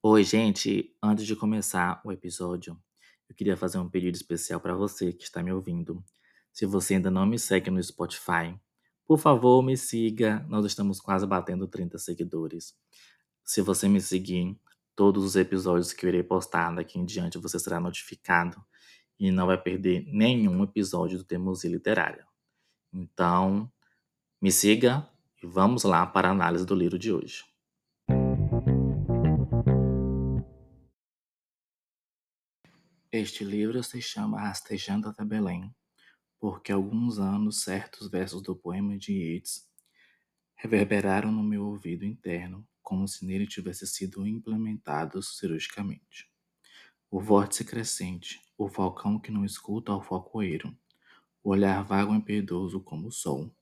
Oi, gente. Antes de começar o episódio, eu queria fazer um pedido especial para você que está me ouvindo. Se você ainda não me segue no Spotify, por favor, me siga. Nós estamos quase batendo 30 seguidores. Se você me seguir, todos os episódios que eu irei postar daqui em diante você será notificado e não vai perder nenhum episódio do Teimosia Literária. Então, me siga e vamos lá para a análise do livro de hoje. Este livro se chama Rastejando até Belém, porque alguns anos certos versos do poema de Yeats reverberaram no meu ouvido interno como se nele tivessem sido implementados cirurgicamente. O vórtice crescente, o falcão que não escuta ao falcoeiro, o olhar vago e impiedoso como o sol.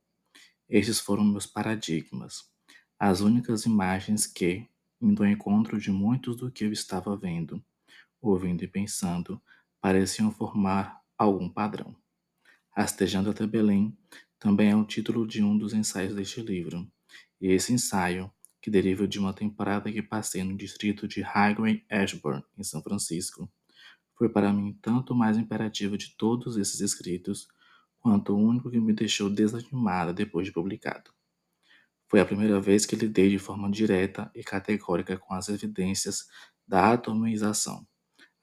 Estes foram meus paradigmas, as únicas imagens que, indo ao encontro de muitos do que eu estava vendo, ouvindo e pensando, pareciam formar algum padrão. Rastejando até Belém também é o título de um dos ensaios deste livro, e esse ensaio, que deriva de uma temporada que passei no distrito de Highway Ashburn, em São Francisco, foi para mim tanto mais imperativo de todos esses escritos, quanto o único que me deixou desanimada depois de publicado. Foi a primeira vez que lidei de forma direta e categórica com as evidências da atomização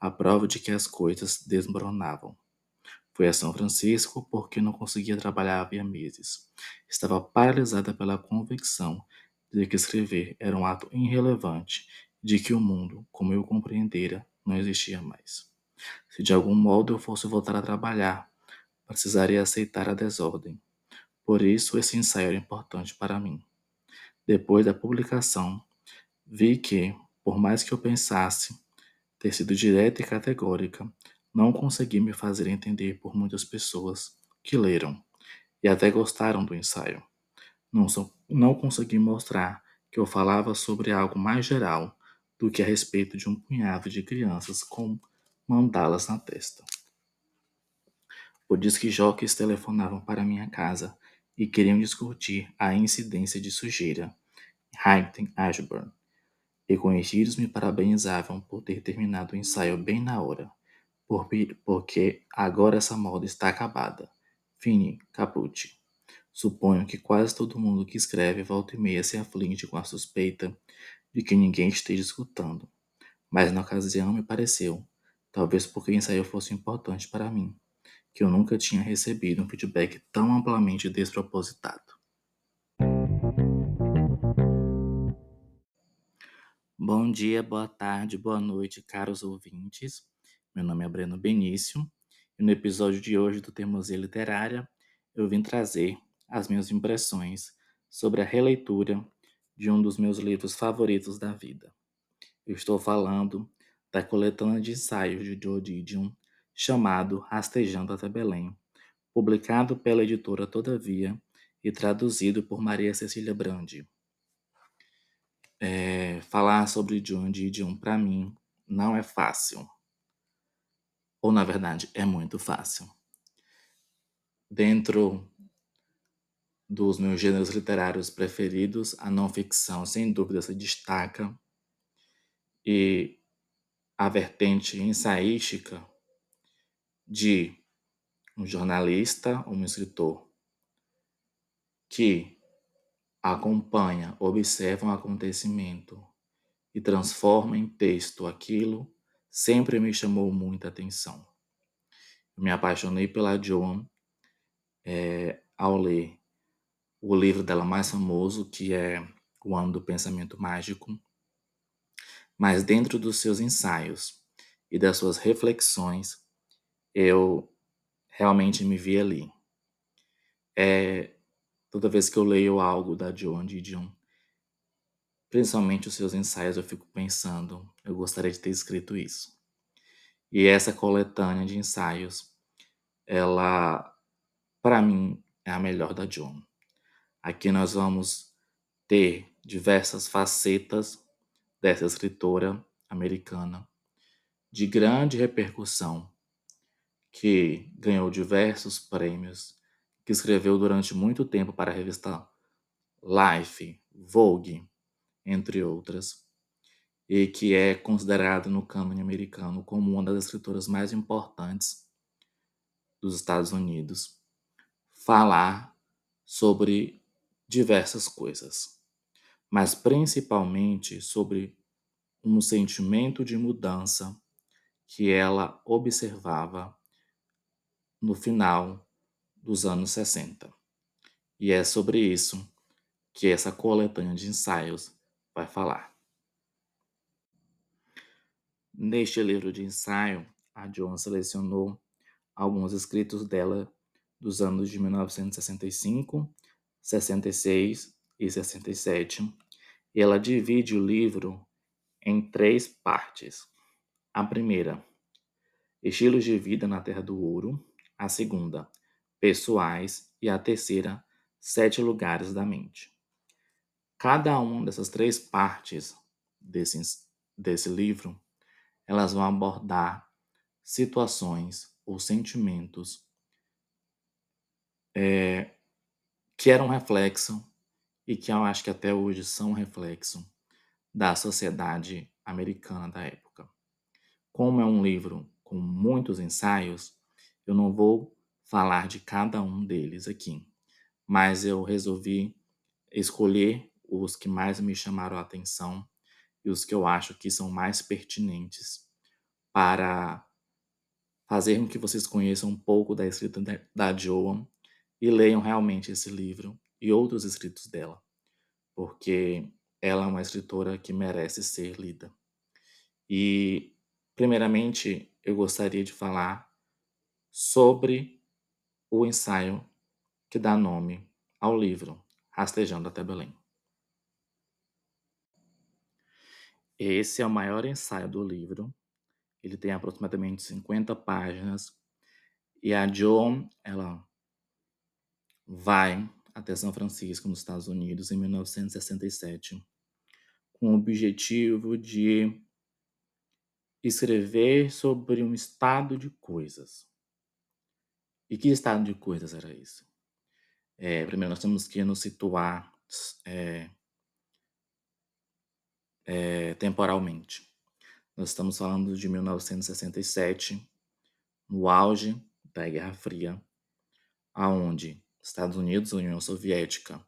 a prova de que as coisas desmoronavam. Fui a São Francisco porque não conseguia trabalhar havia meses. Estava paralisada pela convicção de que escrever era um ato irrelevante, de que o mundo, como eu compreendera, não existia mais. Se de algum modo eu fosse voltar a trabalhar, precisaria aceitar a desordem. Por isso esse ensaio era importante para mim. Depois da publicação, vi que, por mais que eu pensasse, ter sido direta e categórica, não consegui me fazer entender por muitas pessoas que leram e até gostaram do ensaio. Não, não consegui mostrar que eu falava sobre algo mais geral do que a respeito de um punhado de crianças com mandalas na testa. Por isso que jockeys telefonavam para minha casa e queriam discutir a incidência de sujeira em Ashburn e conhecidos me parabenizavam por ter terminado o ensaio bem na hora, porque agora essa moda está acabada. Fini, caput. Suponho que quase todo mundo que escreve volta e meia se aflige com a suspeita de que ninguém esteja escutando. Mas na ocasião me pareceu, talvez porque o ensaio fosse importante para mim, que eu nunca tinha recebido um feedback tão amplamente despropositado. Bom dia, boa tarde, boa noite, caros ouvintes. Meu nome é Breno Benício e no episódio de hoje do Teimosia Literária eu vim trazer as minhas impressões sobre a releitura de um dos meus livros favoritos da vida. Eu estou falando da coletânea de ensaios de Joe Didion chamado Rastejando até Belém, publicado pela editora Todavia e traduzido por Maria Cecília Brandi. É, falar sobre John Didion para mim não é fácil. Ou na verdade é muito fácil. Dentro dos meus gêneros literários preferidos, a não ficção sem dúvida se destaca e a vertente ensaística de um jornalista, um escritor que acompanha, observa um acontecimento e transforma em texto aquilo, sempre me chamou muita atenção. Me apaixonei pela Joan é, ao ler o livro dela mais famoso, que é O Ano do Pensamento Mágico, mas dentro dos seus ensaios e das suas reflexões, eu realmente me vi ali. É, Toda vez que eu leio algo da Joan Didion, principalmente os seus ensaios, eu fico pensando, eu gostaria de ter escrito isso. E essa coletânea de ensaios, ela, para mim, é a melhor da Joan. Aqui nós vamos ter diversas facetas dessa escritora americana de grande repercussão, que ganhou diversos prêmios que escreveu durante muito tempo para a revista Life, Vogue, entre outras. e que é considerada no cânone americano como uma das escritoras mais importantes dos Estados Unidos, falar sobre diversas coisas, mas principalmente sobre um sentimento de mudança que ela observava no final dos anos 60. E é sobre isso que essa coletânea de ensaios vai falar. Neste livro de ensaio, a Joan selecionou alguns escritos dela dos anos de 1965, 66 e 67, e ela divide o livro em três partes. A primeira, Estilos de Vida na Terra do Ouro. A segunda, Pessoais. E a terceira, Sete Lugares da Mente. Cada uma dessas três partes desse, desse livro, elas vão abordar situações ou sentimentos é, que eram reflexo e que eu acho que até hoje são reflexo da sociedade americana da época. Como é um livro com muitos ensaios, eu não vou falar de cada um deles aqui, mas eu resolvi escolher os que mais me chamaram a atenção e os que eu acho que são mais pertinentes para fazer com que vocês conheçam um pouco da escrita da Joan e leiam realmente esse livro e outros escritos dela, porque ela é uma escritora que merece ser lida. E, primeiramente, eu gostaria de falar sobre o ensaio que dá nome ao livro Rastejando até Belém. Esse é o maior ensaio do livro. Ele tem aproximadamente 50 páginas. E a Joan, ela vai até São Francisco, nos Estados Unidos, em 1967, com o objetivo de escrever sobre um estado de coisas. E que estado de coisas era esse? É, primeiro, nós temos que nos situar é, é, temporalmente. Nós estamos falando de 1967, no auge da Guerra Fria, aonde Estados Unidos e União Soviética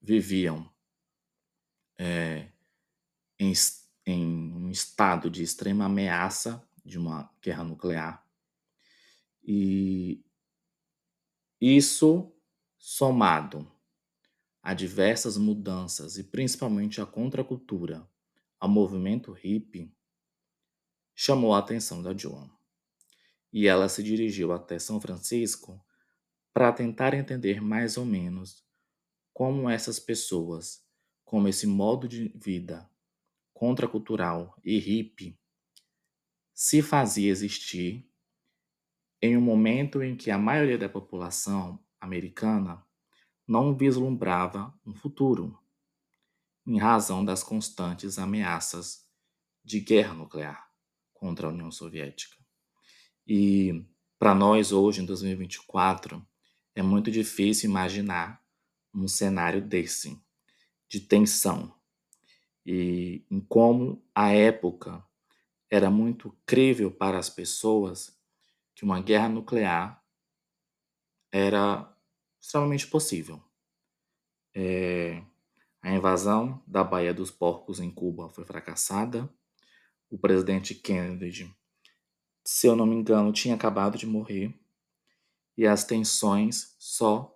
viviam é, em, em um estado de extrema ameaça de uma guerra nuclear. E isso somado a diversas mudanças e principalmente a contracultura, ao movimento hippie, chamou a atenção da Joan. E ela se dirigiu até São Francisco para tentar entender mais ou menos como essas pessoas, como esse modo de vida contracultural e hippie, se fazia existir em um momento em que a maioria da população americana não vislumbrava um futuro, em razão das constantes ameaças de guerra nuclear contra a União Soviética. E para nós, hoje, em 2024, é muito difícil imaginar um cenário desse, de tensão, e em como a época era muito crível para as pessoas que uma guerra nuclear era extremamente possível. É, a invasão da Baía dos Porcos em Cuba foi fracassada. O presidente Kennedy, se eu não me engano, tinha acabado de morrer e as tensões só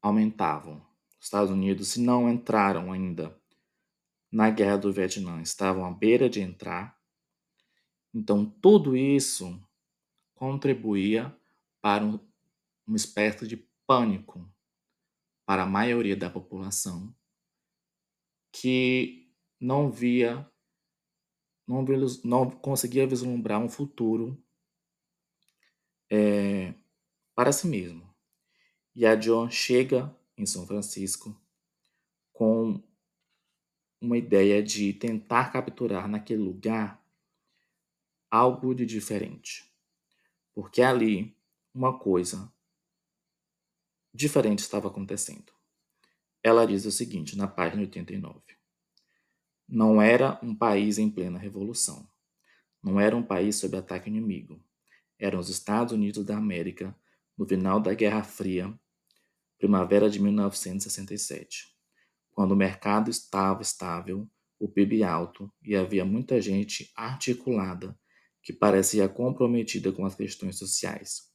aumentavam. Os Estados Unidos, se não entraram ainda na Guerra do Vietnã, estavam à beira de entrar. Então, tudo isso contribuía para um uma espécie de pânico para a maioria da população que não via, não, não conseguia vislumbrar um futuro é, para si mesmo. E a John chega em São Francisco com uma ideia de tentar capturar naquele lugar algo de diferente. Porque ali uma coisa diferente estava acontecendo. Ela diz o seguinte, na página 89. Não era um país em plena revolução. Não era um país sob ataque inimigo. Eram os Estados Unidos da América no final da Guerra Fria, primavera de 1967, quando o mercado estava estável, o PIB alto e havia muita gente articulada que parecia comprometida com as questões sociais.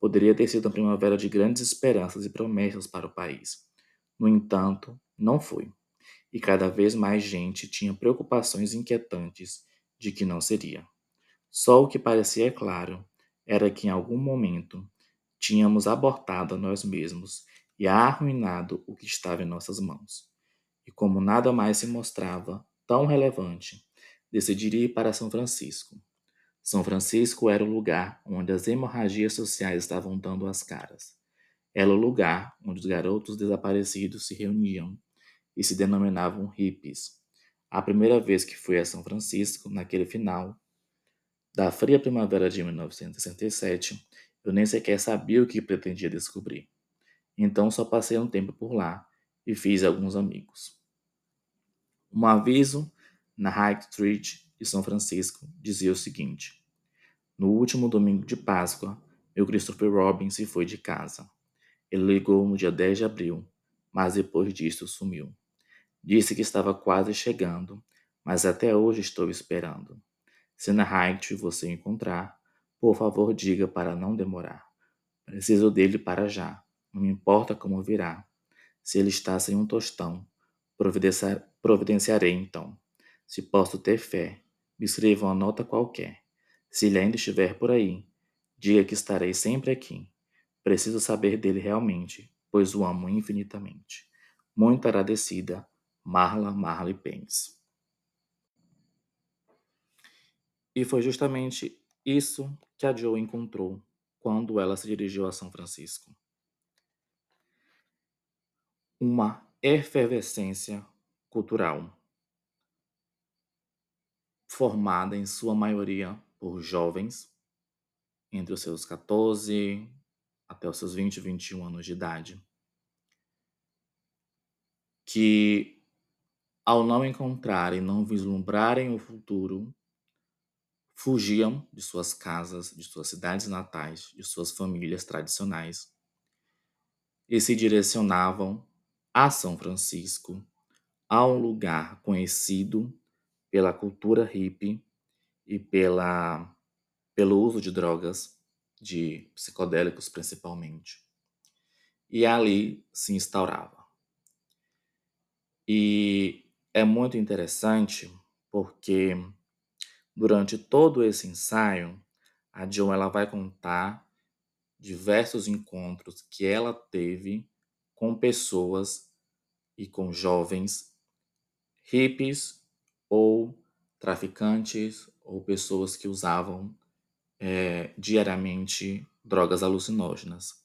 Poderia ter sido uma primavera de grandes esperanças e promessas para o país. No entanto, não foi. E cada vez mais gente tinha preocupações inquietantes de que não seria. Só o que parecia claro era que em algum momento tínhamos abortado a nós mesmos e arruinado o que estava em nossas mãos. E como nada mais se mostrava tão relevante, decidi ir para São Francisco. São Francisco era o lugar onde as hemorragias sociais estavam dando as caras. Era o lugar onde os garotos desaparecidos se reuniam e se denominavam hippies. A primeira vez que fui a São Francisco, naquele final da fria primavera de 1967, eu nem sequer sabia o que pretendia descobrir. Então só passei um tempo por lá e fiz alguns amigos. Um aviso na High Street de São Francisco dizia o seguinte: No último domingo de Páscoa, meu Christopher Robin se foi de casa. Ele ligou no dia 10 de abril, mas depois disso sumiu. Disse que estava quase chegando, mas até hoje estou esperando. Se na Height você encontrar, por favor diga para não demorar. Preciso dele para já. Não me importa como virá. Se ele está sem um tostão, providenciarei então. Se posso ter fé, escreva uma nota qualquer. Se ele ainda estiver por aí, diga que estarei sempre aqui. Preciso saber dele realmente, pois o amo infinitamente. Muito agradecida, Marla Marley Pence. E foi justamente isso que a Joe encontrou quando ela se dirigiu a São Francisco. Uma efervescência cultural formada em sua maioria por jovens entre os seus 14 até os seus 20, 21 anos de idade, que ao não encontrarem, não vislumbrarem o futuro, fugiam de suas casas, de suas cidades natais, de suas famílias tradicionais e se direcionavam a São Francisco, a um lugar conhecido pela cultura hippie e pela, pelo uso de drogas, de psicodélicos principalmente. E ali se instaurava. E é muito interessante porque durante todo esse ensaio, a Joan ela vai contar diversos encontros que ela teve com pessoas e com jovens hippies ou traficantes ou pessoas que usavam é, diariamente drogas alucinógenas.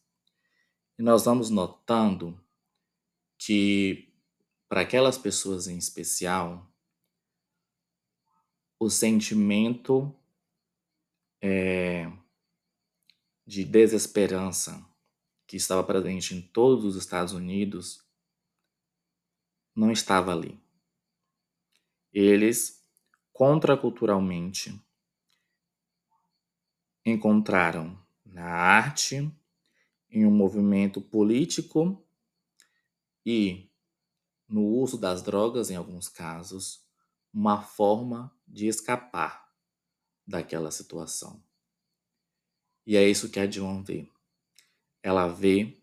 E nós vamos notando que para aquelas pessoas em especial, o sentimento é, de desesperança que estava presente em todos os Estados Unidos não estava ali. Eles, contraculturalmente, encontraram na arte, em um movimento político e no uso das drogas, em alguns casos, uma forma de escapar daquela situação. E é isso que a Joan vê. Ela vê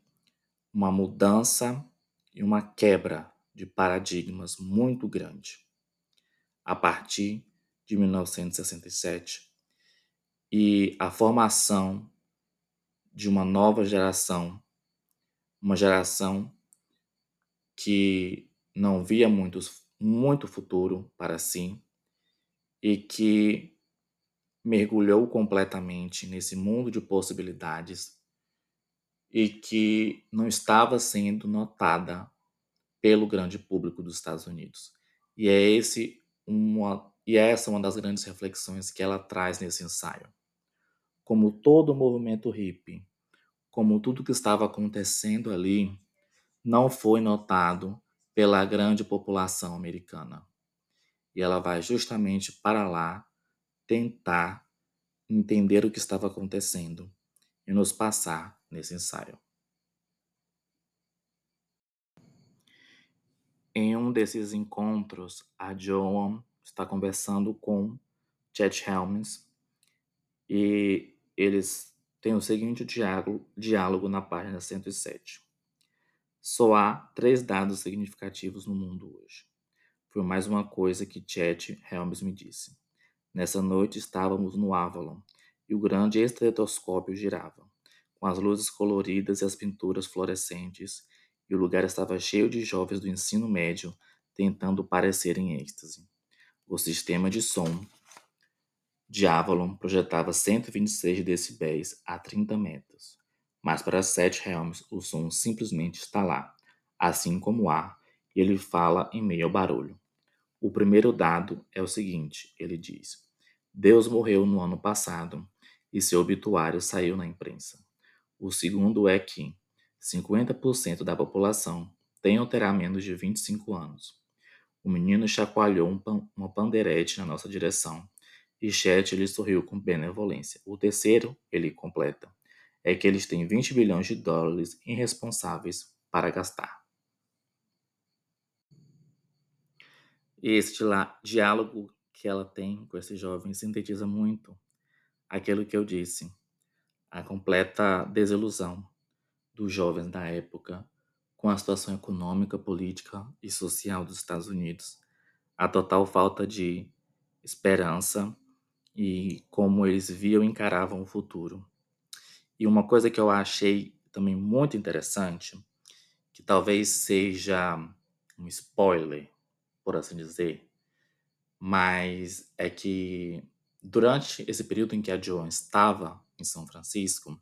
uma mudança e uma quebra de paradigmas muito grande a partir de 1967 e a formação de uma nova geração, uma geração que não via muitos, muito futuro para si e que mergulhou completamente nesse mundo de possibilidades e que não estava sendo notada pelo grande público dos Estados Unidos. E é esse uma, e essa é uma das grandes reflexões que ela traz nesse ensaio. Como todo o movimento hippie, como tudo que estava acontecendo ali, não foi notado pela grande população americana. e ela vai justamente para lá tentar entender o que estava acontecendo e nos passar nesse ensaio. Em um desses encontros, a Joan está conversando com Chet Helms e eles têm o seguinte diálogo, diálogo na página 107. Só há três dados significativos no mundo hoje. Foi mais uma coisa que Chet Helms me disse. Nessa noite estávamos no Avalon e o grande estetoscópio girava, com as luzes coloridas e as pinturas fluorescentes e o lugar estava cheio de jovens do ensino médio tentando parecer em êxtase. O sistema de som de Avalon projetava 126 decibéis a 30 metros, mas para Seth Helms o som simplesmente está lá, assim como o ar, e ele fala em meio ao barulho. O primeiro dado é o seguinte: ele diz, Deus morreu no ano passado e seu obituário saiu na imprensa. O segundo é que 50% da população tem ou terá menos de 25 anos. O menino chacoalhou um pan uma panderete na nossa direção e Chet lhe sorriu com benevolência. O terceiro, ele completa, é que eles têm 20 bilhões de dólares irresponsáveis para gastar. Este lá, diálogo que ela tem com esse jovem sintetiza muito aquilo que eu disse, a completa desilusão dos jovens da época com a situação econômica, política e social dos Estados Unidos, a total falta de esperança e como eles viam e encaravam o futuro. E uma coisa que eu achei também muito interessante, que talvez seja um spoiler, por assim dizer, mas é que durante esse período em que a Joan estava em São Francisco,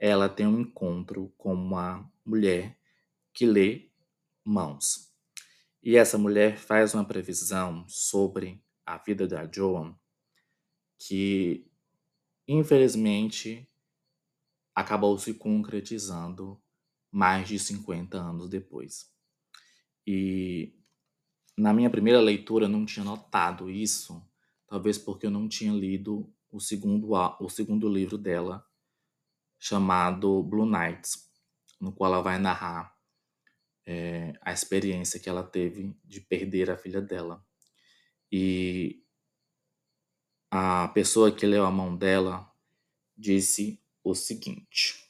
ela tem um encontro com uma mulher que lê mãos. E essa mulher faz uma previsão sobre a vida da Joan que, infelizmente, acabou se concretizando mais de 50 anos depois. E na minha primeira leitura eu não tinha notado isso, talvez porque eu não tinha lido o segundo, o segundo livro dela, chamado Blue Nights, no qual ela vai narrar é, a experiência que ela teve de perder a filha dela. E a pessoa que leu a mão dela disse o seguinte.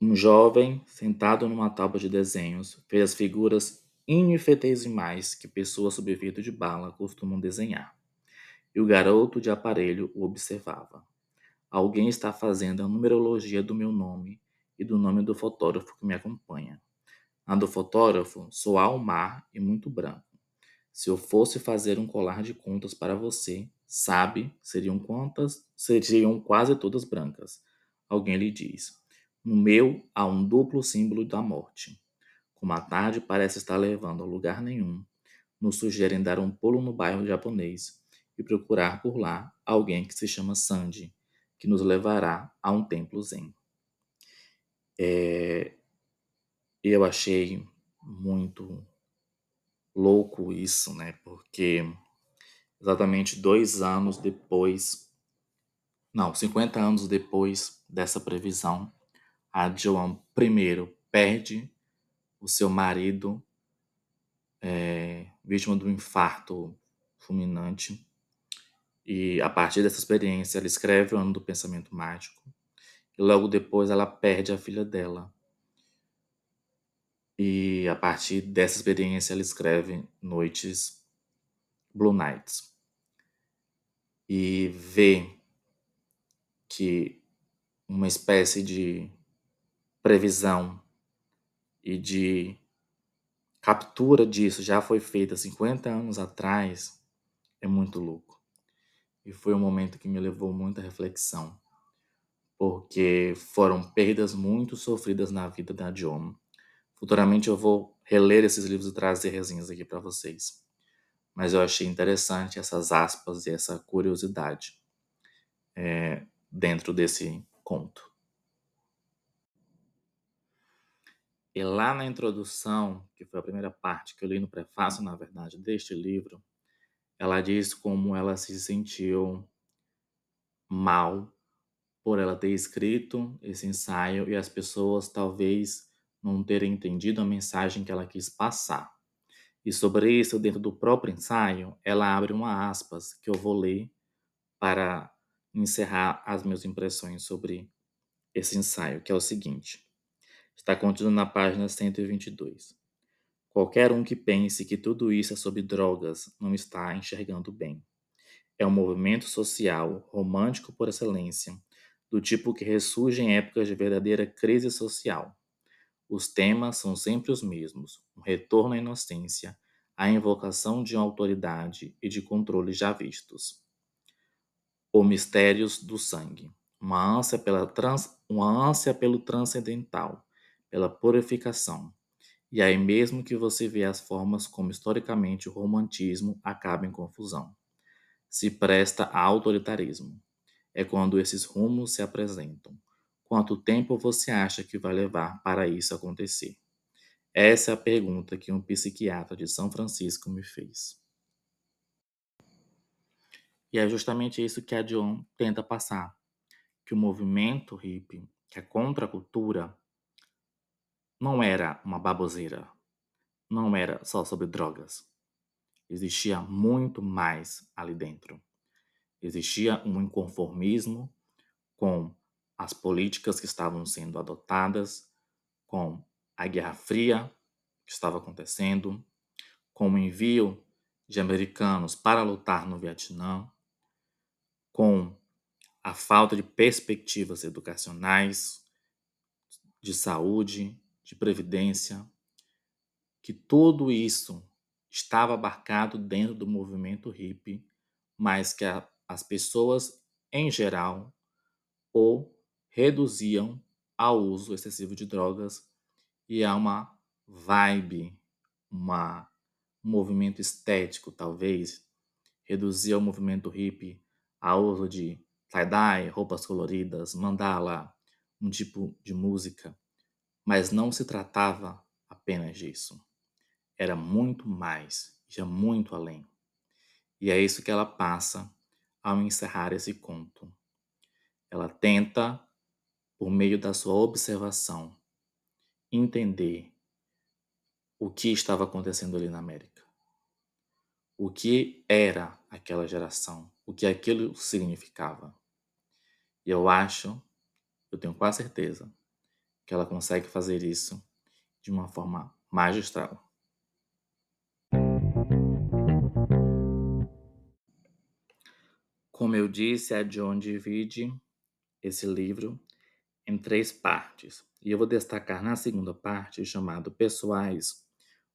Um jovem, sentado numa tábua de desenhos, fez as figuras infinitesimais que pessoas sob efeito de bala costumam desenhar e o garoto de aparelho o observava. Alguém está fazendo a numerologia do meu nome e do nome do fotógrafo que me acompanha. A do fotógrafo sou mar e muito branco. Se eu fosse fazer um colar de contas para você, sabe, seriam quantas? Seriam quase todas brancas. Alguém lhe diz. No meu há um duplo símbolo da morte. Como a tarde parece estar levando a lugar nenhum, nos sugerem dar um pulo no bairro japonês e procurar por lá alguém que se chama Sandy, que nos levará a um templo zen. É, eu achei muito louco isso, né? Porque exatamente dois anos depois, não, 50 anos depois dessa previsão, a Joan primeiro perde o seu marido, é, vítima do infarto fulminante, e a partir dessa experiência, ela escreve o ano do pensamento mágico. E logo depois ela perde a filha dela. E a partir dessa experiência ela escreve Noites Blue Nights. E vê que uma espécie de previsão e de captura disso já foi feita 50 anos atrás é muito louco. E foi um momento que me levou muita reflexão, porque foram perdas muito sofridas na vida da John. Futuramente eu vou reler esses livros e trazer resenhas aqui para vocês. Mas eu achei interessante essas aspas e essa curiosidade é, dentro desse conto. E lá na introdução, que foi a primeira parte que eu li no prefácio, na verdade, deste livro, ela diz como ela se sentiu mal por ela ter escrito esse ensaio e as pessoas talvez não terem entendido a mensagem que ela quis passar. E sobre isso, dentro do próprio ensaio, ela abre uma aspas que eu vou ler para encerrar as minhas impressões sobre esse ensaio, que é o seguinte. Está contido na página 122. Qualquer um que pense que tudo isso é sobre drogas não está enxergando bem. É um movimento social, romântico por excelência, do tipo que ressurge em épocas de verdadeira crise social. Os temas são sempre os mesmos: um retorno à inocência, a invocação de uma autoridade e de controles já vistos. O mistérios do sangue, uma ânsia, pela trans, uma ânsia pelo transcendental, pela purificação. E aí mesmo que você vê as formas como historicamente o romantismo acaba em confusão. Se presta a autoritarismo. É quando esses rumos se apresentam. Quanto tempo você acha que vai levar para isso acontecer? Essa é a pergunta que um psiquiatra de São Francisco me fez. E é justamente isso que a Dion tenta passar, que o movimento hippie, que a contracultura, não era uma baboseira, não era só sobre drogas. Existia muito mais ali dentro. Existia um inconformismo com as políticas que estavam sendo adotadas, com a Guerra Fria que estava acontecendo, com o envio de americanos para lutar no Vietnã, com a falta de perspectivas educacionais, de saúde, de previdência, que tudo isso estava abarcado dentro do movimento hippie, mas que a, as pessoas em geral o reduziam ao uso excessivo de drogas e a uma vibe, uma, um movimento estético, talvez, reduzia o movimento hippie ao uso de tie-dye, roupas coloridas, mandala, um tipo de música mas não se tratava apenas disso. Era muito mais, já muito além. E é isso que ela passa ao encerrar esse conto. Ela tenta, por meio da sua observação, entender o que estava acontecendo ali na América. O que era aquela geração, o que aquilo significava. E eu acho, eu tenho quase certeza, que ela consegue fazer isso de uma forma magistral. Como eu disse, a John divide esse livro em três partes. E eu vou destacar na segunda parte, chamado Pessoais,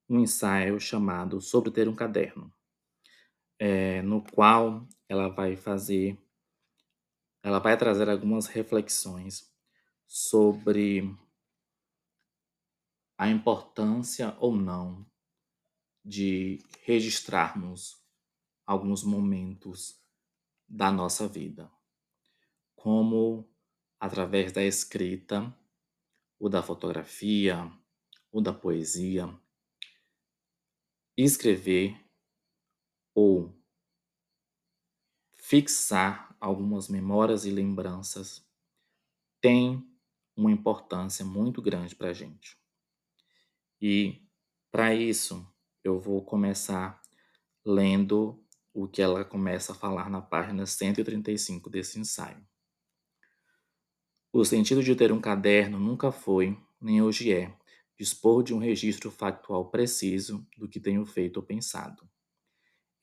um ensaio chamado Sobre Ter um Caderno, é, no qual ela vai fazer, ela vai trazer algumas reflexões sobre a importância ou não de registrarmos alguns momentos da nossa vida, como através da escrita, ou da fotografia, ou da poesia, escrever ou fixar algumas memórias e lembranças tem uma importância muito grande para a gente. E para isso, eu vou começar lendo o que ela começa a falar na página 135 desse ensaio. O sentido de ter um caderno nunca foi, nem hoje é, dispor de um registro factual preciso do que tenho feito ou pensado.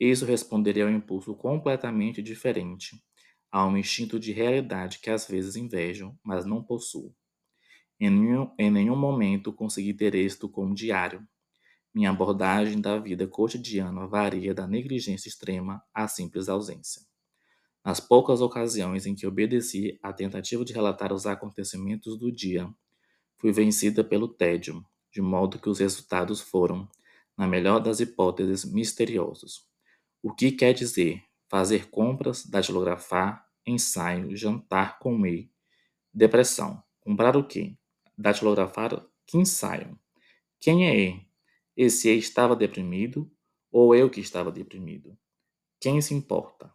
Isso responderia ao impulso completamente diferente, a um instinto de realidade que às vezes invejo, mas não possuo. Em nenhum, em nenhum momento consegui ter êxito com um diário. Minha abordagem da vida cotidiana varia da negligência extrema à simples ausência. Nas poucas ocasiões em que obedeci à tentativa de relatar os acontecimentos do dia, fui vencida pelo tédio, de modo que os resultados foram, na melhor das hipóteses, misteriosos. O que quer dizer fazer compras, datilografar, ensaio, jantar com e, depressão. Comprar o quê? Datilografar que ensaiam. Quem é E? Esse E estava deprimido ou eu que estava deprimido? Quem se importa?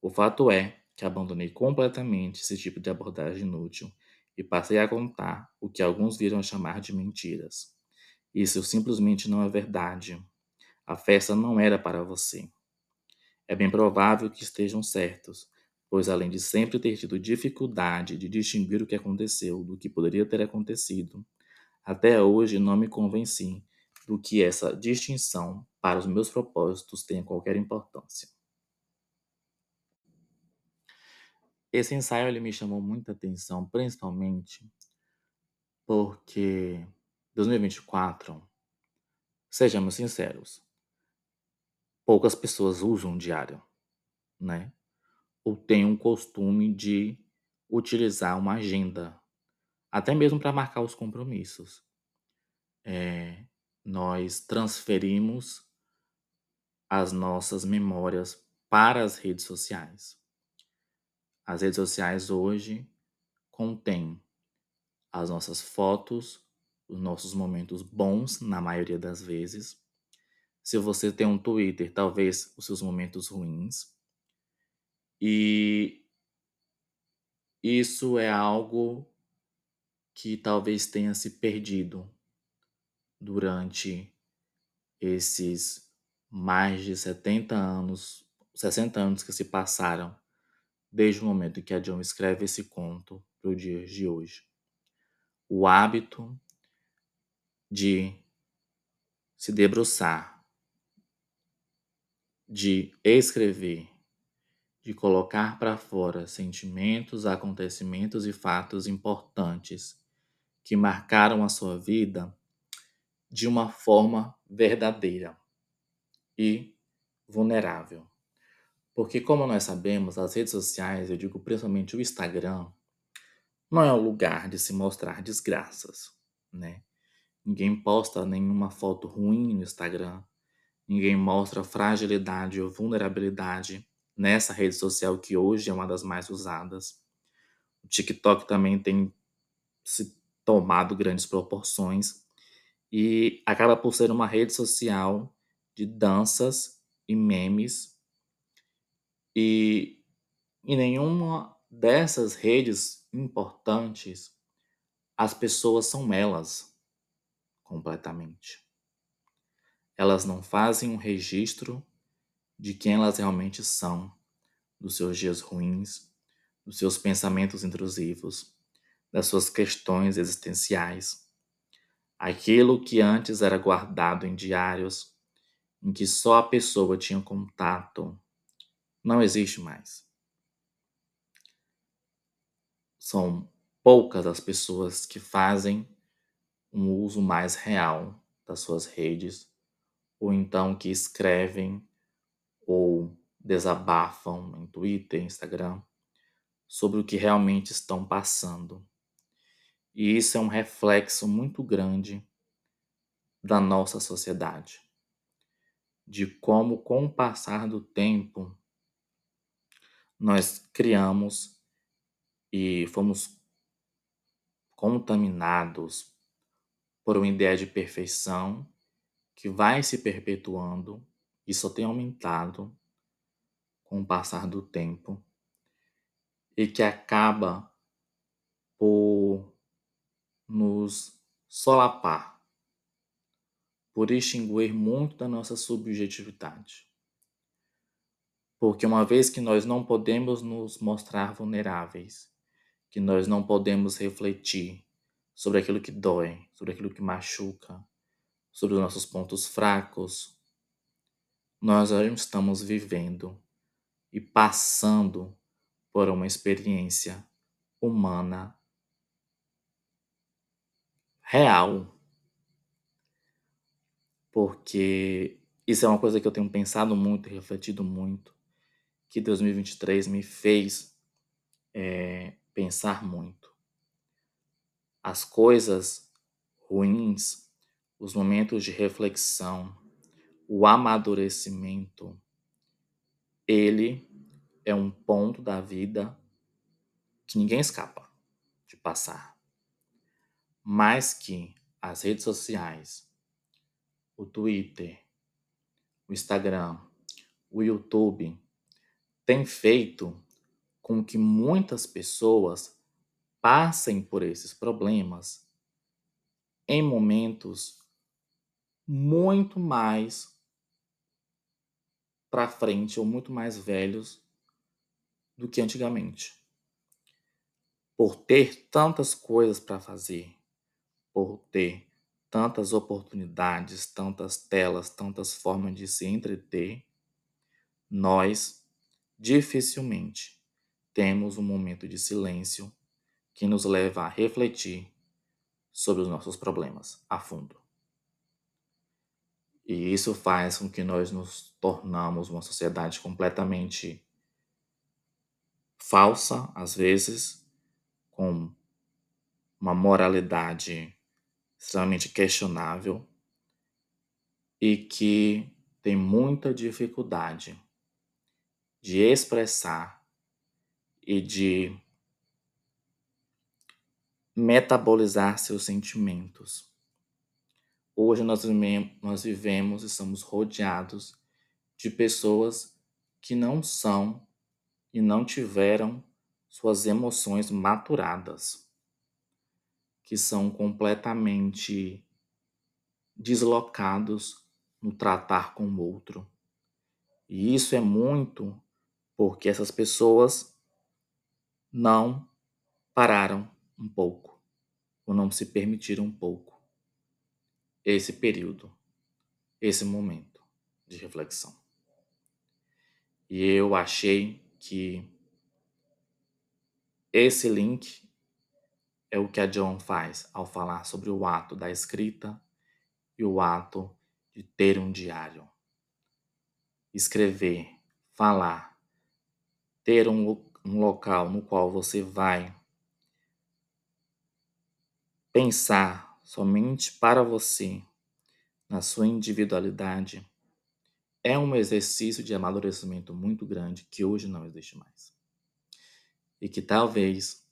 O fato é que abandonei completamente esse tipo de abordagem inútil e passei a contar o que alguns viram chamar de mentiras. Isso simplesmente não é verdade. A festa não era para você. É bem provável que estejam certos, pois além de sempre ter tido dificuldade de distinguir o que aconteceu do que poderia ter acontecido, até hoje não me convenci do que essa distinção para os meus propósitos tenha qualquer importância. Esse ensaio ele me chamou muita atenção, principalmente porque 2024, sejamos sinceros, poucas pessoas usam diário, né? Ou têm um costume de utilizar uma agenda, até mesmo para marcar os compromissos. É, nós transferimos as nossas memórias para as redes sociais. As redes sociais hoje contêm as nossas fotos, os nossos momentos bons, na maioria das vezes. Se você tem um Twitter, talvez os seus momentos ruins. E isso é algo que talvez tenha se perdido durante esses mais de 70 anos, 60 anos que se passaram desde o momento em que a John escreve esse conto para o dia de hoje. O hábito de se debruçar, de escrever, de colocar para fora sentimentos, acontecimentos e fatos importantes que marcaram a sua vida de uma forma verdadeira e vulnerável. Porque, como nós sabemos, as redes sociais, eu digo principalmente o Instagram, não é o lugar de se mostrar desgraças, né? Ninguém posta nenhuma foto ruim no Instagram, ninguém mostra fragilidade ou vulnerabilidade nessa rede social que hoje é uma das mais usadas. O TikTok também tem se tomado grandes proporções e acaba por ser uma rede social de danças e memes e em nenhuma dessas redes importantes as pessoas são elas completamente. Elas não fazem um registro de quem elas realmente são, dos seus dias ruins, dos seus pensamentos intrusivos, das suas questões existenciais. Aquilo que antes era guardado em diários, em que só a pessoa tinha contato não existe mais. São poucas as pessoas que fazem um uso mais real das suas redes, ou então que escrevem ou desabafam em Twitter, Instagram, sobre o que realmente estão passando. E isso é um reflexo muito grande da nossa sociedade, de como, com o passar do tempo, nós criamos e fomos contaminados por uma ideia de perfeição que vai se perpetuando e só tem aumentado com o passar do tempo e que acaba por nos solapar, por extinguir muito da nossa subjetividade. Porque uma vez que nós não podemos nos mostrar vulneráveis, que nós não podemos refletir sobre aquilo que dói, sobre aquilo que machuca, sobre os nossos pontos fracos, nós estamos vivendo e passando por uma experiência humana real. Porque isso é uma coisa que eu tenho pensado muito refletido muito que 2023 me fez é, pensar muito. As coisas ruins, os momentos de reflexão, o amadurecimento, ele é um ponto da vida que ninguém escapa de passar. Mas que as redes sociais, o Twitter, o Instagram, o YouTube, tem feito com que muitas pessoas passem por esses problemas em momentos muito mais para frente ou muito mais velhos do que antigamente. Por ter tantas coisas para fazer, por ter tantas oportunidades, tantas telas, tantas formas de se entreter, nós dificilmente temos um momento de silêncio que nos leva a refletir sobre os nossos problemas a fundo. E isso faz com que nós nos tornamos uma sociedade completamente falsa, às vezes, com uma moralidade extremamente questionável e que tem muita dificuldade de expressar e de metabolizar seus sentimentos. Hoje nós, nós vivemos e somos rodeados de pessoas que não são e não tiveram suas emoções maturadas, que são completamente deslocados no tratar com o outro. E isso é muito porque essas pessoas não pararam um pouco, ou não se permitiram um pouco esse período, esse momento de reflexão. E eu achei que esse link é o que a John faz ao falar sobre o ato da escrita e o ato de ter um diário. Escrever, falar, ter um, um local no qual você vai pensar somente para você, na sua individualidade, é um exercício de amadurecimento muito grande que hoje não existe mais. E que talvez,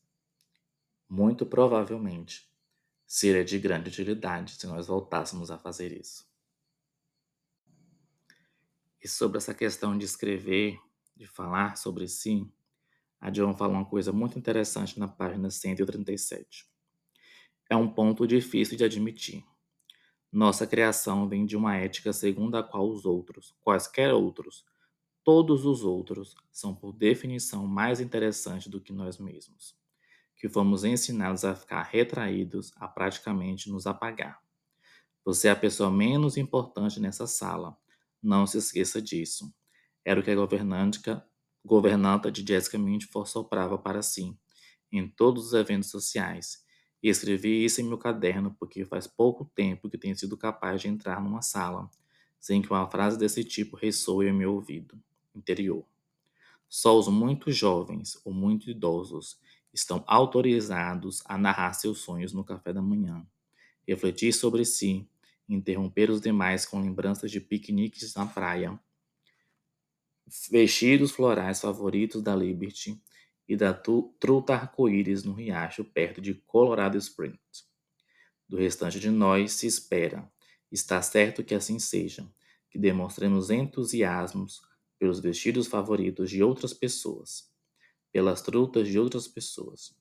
muito provavelmente, seria de grande utilidade se nós voltássemos a fazer isso. E sobre essa questão de escrever, de falar sobre si, a John fala uma coisa muito interessante na página 137 é um ponto difícil de admitir. Nossa criação vem de uma ética segundo a qual os outros, quaisquer outros, todos os outros, são por definição mais interessantes do que nós mesmos, que fomos ensinados a ficar retraídos, a praticamente nos apagar. Você é a pessoa menos importante nessa sala. Não se esqueça disso. Era o que a governanta, governanta de Jessica Mintford soprava para si, em todos os eventos sociais, e escrevi isso em meu caderno porque faz pouco tempo que tenho sido capaz de entrar numa sala sem que uma frase desse tipo ressoe em meu ouvido interior. Só os muito jovens ou muito idosos estão autorizados a narrar seus sonhos no café da manhã, refletir sobre si, interromper os demais com lembranças de piqueniques na praia, vestidos florais favoritos da Liberty e da truta arco-íris no riacho perto de Colorado Springs. Do restante de nós se espera, está certo que assim seja, que demonstremos entusiasmos pelos vestidos favoritos de outras pessoas, pelas trutas de outras pessoas.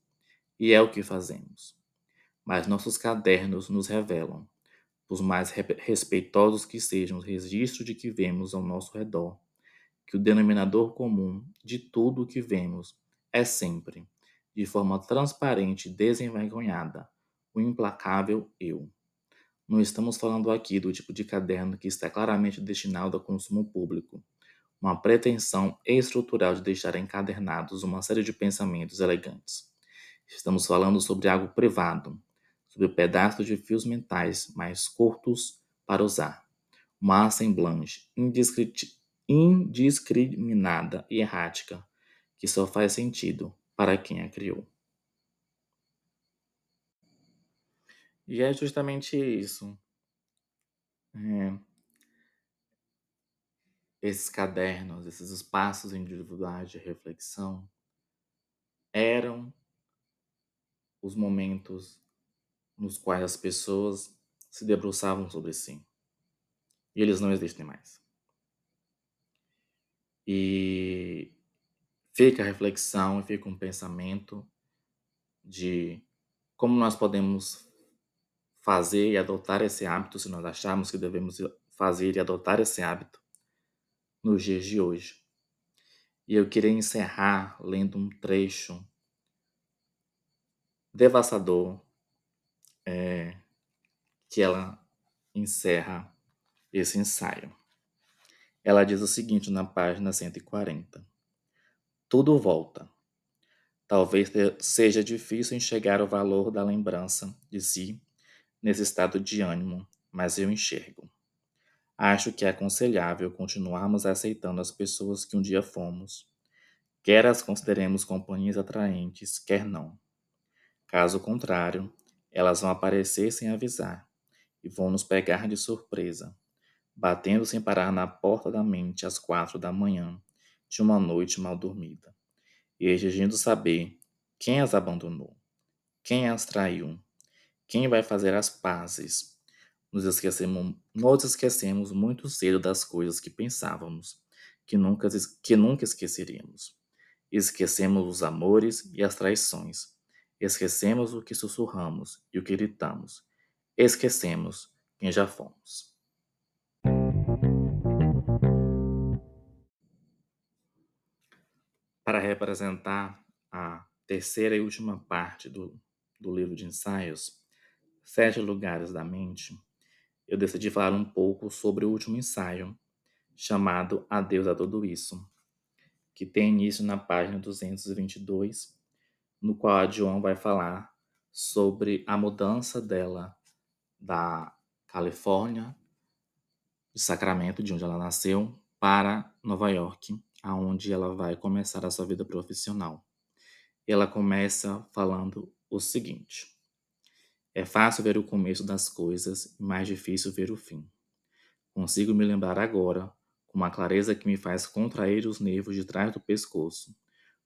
E é o que fazemos. Mas nossos cadernos nos revelam, por mais respeitosos que sejam os registros de que vemos ao nosso redor, que o denominador comum de tudo o que vemos é sempre, de forma transparente e desenvergonhada, o implacável eu. Não estamos falando aqui do tipo de caderno que está claramente destinado ao consumo público, uma pretensão estrutural de deixar encadernados uma série de pensamentos elegantes. Estamos falando sobre algo privado, sobre pedaços de fios mentais mais curtos para usar, uma assemblage indiscriminada e errática que só faz sentido para quem a criou. E é justamente isso. É, esses cadernos, esses espaços individuais de reflexão eram os momentos nos quais as pessoas se debruçavam sobre si. E eles não existem mais. E fica a reflexão, fica um pensamento de como nós podemos fazer e adotar esse hábito, se nós acharmos que devemos fazer e adotar esse hábito nos dias de hoje. E eu queria encerrar lendo um trecho devastador é, que ela encerra esse ensaio. Ela diz o seguinte na página 140: Tudo volta. Talvez seja difícil enxergar o valor da lembrança de si nesse estado de ânimo, mas eu enxergo. Acho que é aconselhável continuarmos aceitando as pessoas que um dia fomos, quer as consideremos companhias atraentes, quer não. Caso contrário, elas vão aparecer sem avisar e vão nos pegar de surpresa, batendo sem parar na porta da mente às quatro da manhã de uma noite mal dormida, e exigindo saber quem as abandonou, quem as traiu, quem vai fazer as pazes. Nos esquecemos, nós esquecemos muito cedo das coisas que pensávamos que nunca, que nunca esqueceríamos. Esquecemos os amores e as traições. Esquecemos o que sussurramos e o que gritamos. Esquecemos quem já fomos. Para representar a terceira e última parte do, do livro de ensaios, Sete Lugares da Mente, eu decidi falar um pouco sobre o último ensaio, chamado Adeus a Tudo Isso, que tem início na página 222, no qual a Joan vai falar sobre a mudança dela da Califórnia, de Sacramento, de onde ela nasceu, para Nova York, aonde ela vai começar a sua vida profissional. Ela começa falando o seguinte: É fácil ver o começo das coisas e mais difícil ver o fim. Consigo me lembrar agora, com uma clareza que me faz contrair os nervos de trás do pescoço,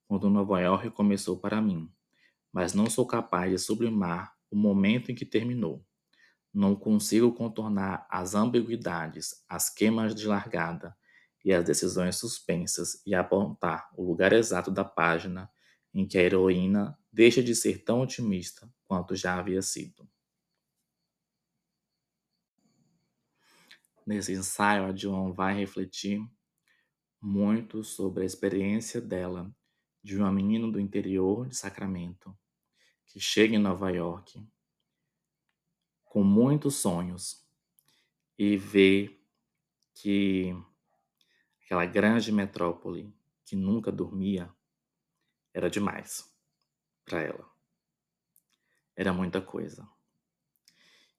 quando Nova York começou para mim, mas não sou capaz de sublimar o momento em que terminou. Não consigo contornar as ambiguidades, as queimas de largada e as decisões suspensas e apontar o lugar exato da página em que a heroína deixa de ser tão otimista quanto já havia sido. Nesse ensaio, a Joan vai refletir muito sobre a experiência dela de uma menina do interior de Sacramento que chega em Nova York com muitos sonhos e vê que aquela grande metrópole que nunca dormia era demais para ela. Era muita coisa.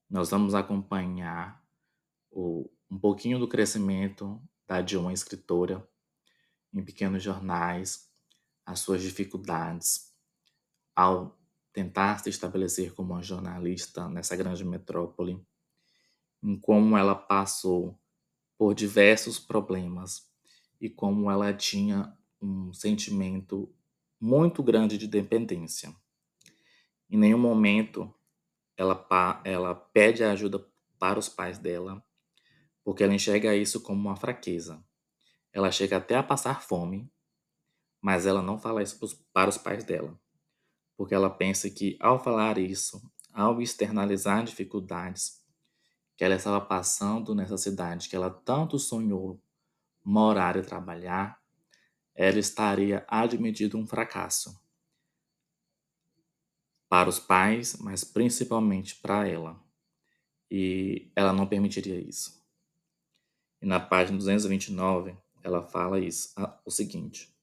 Nós vamos acompanhar o, um pouquinho do crescimento da de uma escritora em pequenos jornais, as suas dificuldades ao tentar se estabelecer como uma jornalista nessa grande metrópole, em como ela passou por diversos problemas e como ela tinha um sentimento muito grande de dependência. Em nenhum momento ela, ela pede ajuda para os pais dela, porque ela enxerga isso como uma fraqueza. Ela chega até a passar fome, mas ela não fala isso para os pais dela, porque ela pensa que ao falar isso, ao externalizar dificuldades que ela estava passando nessa cidade que ela tanto sonhou morar e trabalhar, ela estaria admitindo um fracasso para os pais, mas principalmente para ela. E ela não permitiria isso. E na página 229, ela fala isso, o seguinte: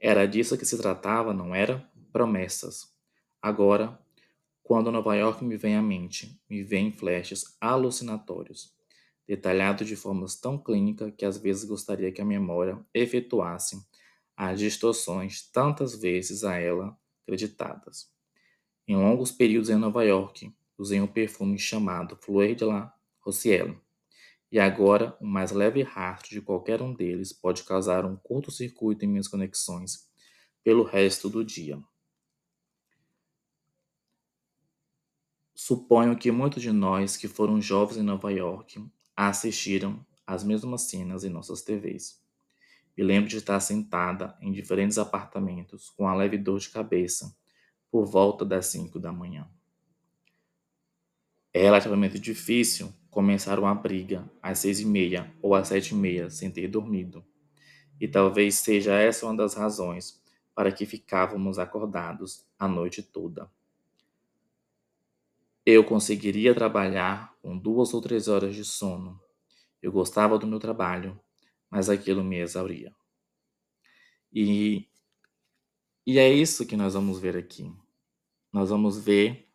Era disso que se tratava, não era? Promessas. Agora, quando Nova York me vem à mente, me vem flashes alucinatórios detalhado de formas tão clínicas que às vezes gostaria que a memória efetuasse as distorções tantas vezes a ela acreditadas. Em longos períodos em Nova York, usei um perfume chamado Fleur de la Rosière, e agora o mais leve rastro de qualquer um deles pode causar um curto-circuito em minhas conexões pelo resto do dia. Suponho que muitos de nós que foram jovens em Nova York assistiram às mesmas cenas em nossas TVs. Me lembro de estar sentada em diferentes apartamentos com a leve dor de cabeça por volta das 5 da manhã. É relativamente difícil começar uma briga às seis e meia ou às sete e meia sem ter dormido. E talvez seja essa uma das razões para que ficávamos acordados a noite toda. Eu conseguiria trabalhar com duas ou três horas de sono. Eu gostava do meu trabalho, mas aquilo me exauria. E, e é isso que nós vamos ver aqui. Nós vamos ver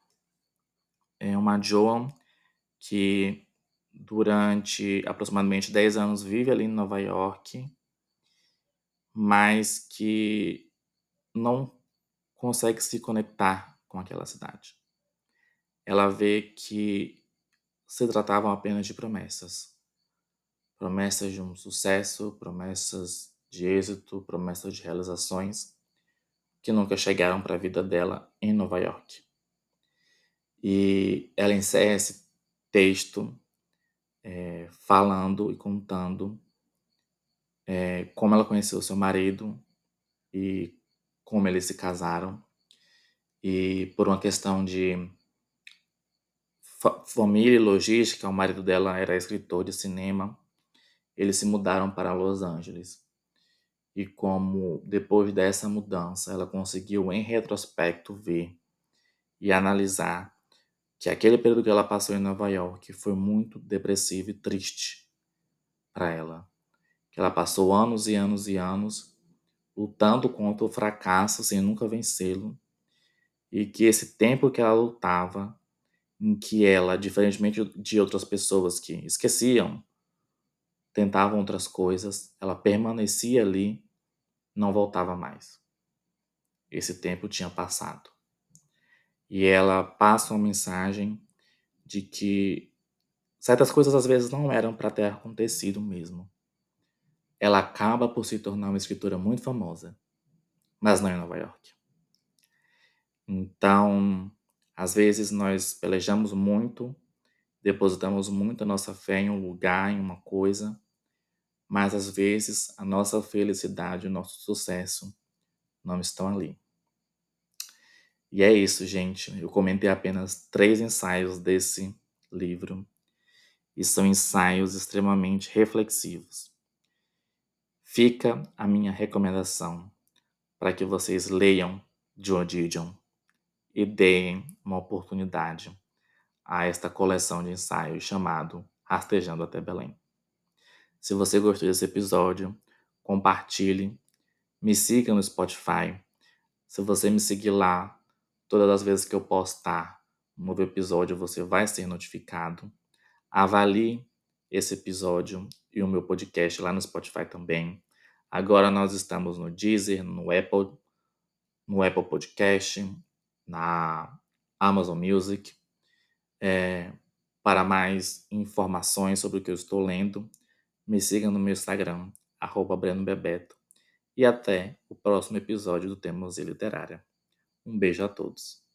é, uma Joan que durante aproximadamente 10 anos vive ali em Nova York, mas que não consegue se conectar com aquela cidade. Ela vê que se tratavam apenas de promessas. Promessas de um sucesso, promessas de êxito, promessas de realizações que nunca chegaram para a vida dela em Nova York. E ela encerra esse texto é, falando e contando é, como ela conheceu seu marido e como eles se casaram. E por uma questão de família e logística, o marido dela era escritor de cinema, eles se mudaram para Los Angeles. E como depois dessa mudança ela conseguiu em retrospecto ver e analisar que aquele período que ela passou em Nova York foi muito depressivo e triste para ela. Que ela passou anos e anos e anos lutando contra o fracasso sem nunca vencê-lo. E que esse tempo que ela lutava, em que ela, diferentemente de outras pessoas que esqueciam, tentavam outras coisas, ela permanecia ali, não voltava mais. Esse tempo tinha passado e ela passa uma mensagem de que certas coisas às vezes não eram para ter acontecido mesmo. Ela acaba por se tornar uma escritora muito famosa, mas não em Nova York. Então, às vezes nós pelejamos muito, depositamos muito a nossa fé em um lugar, em uma coisa, mas às vezes a nossa felicidade, o nosso sucesso não estão ali. E é isso, gente. Eu comentei apenas três ensaios desse livro e são ensaios extremamente reflexivos. Fica a minha recomendação para que vocês leiam Joe Didion e deem uma oportunidade a esta coleção de ensaios chamado Rastejando até Belém. Se você gostou desse episódio, compartilhe, me siga no Spotify. Se você me seguir lá, Todas as vezes que eu postar um novo episódio, você vai ser notificado. Avalie esse episódio e o meu podcast lá no Spotify também. Agora nós estamos no Deezer, no Apple, no Apple Podcast, na Amazon Music. É, para mais informações sobre o que eu estou lendo, me siga no meu Instagram, arroba. E até o próximo episódio do Temos e Literária. Um beijo a todos.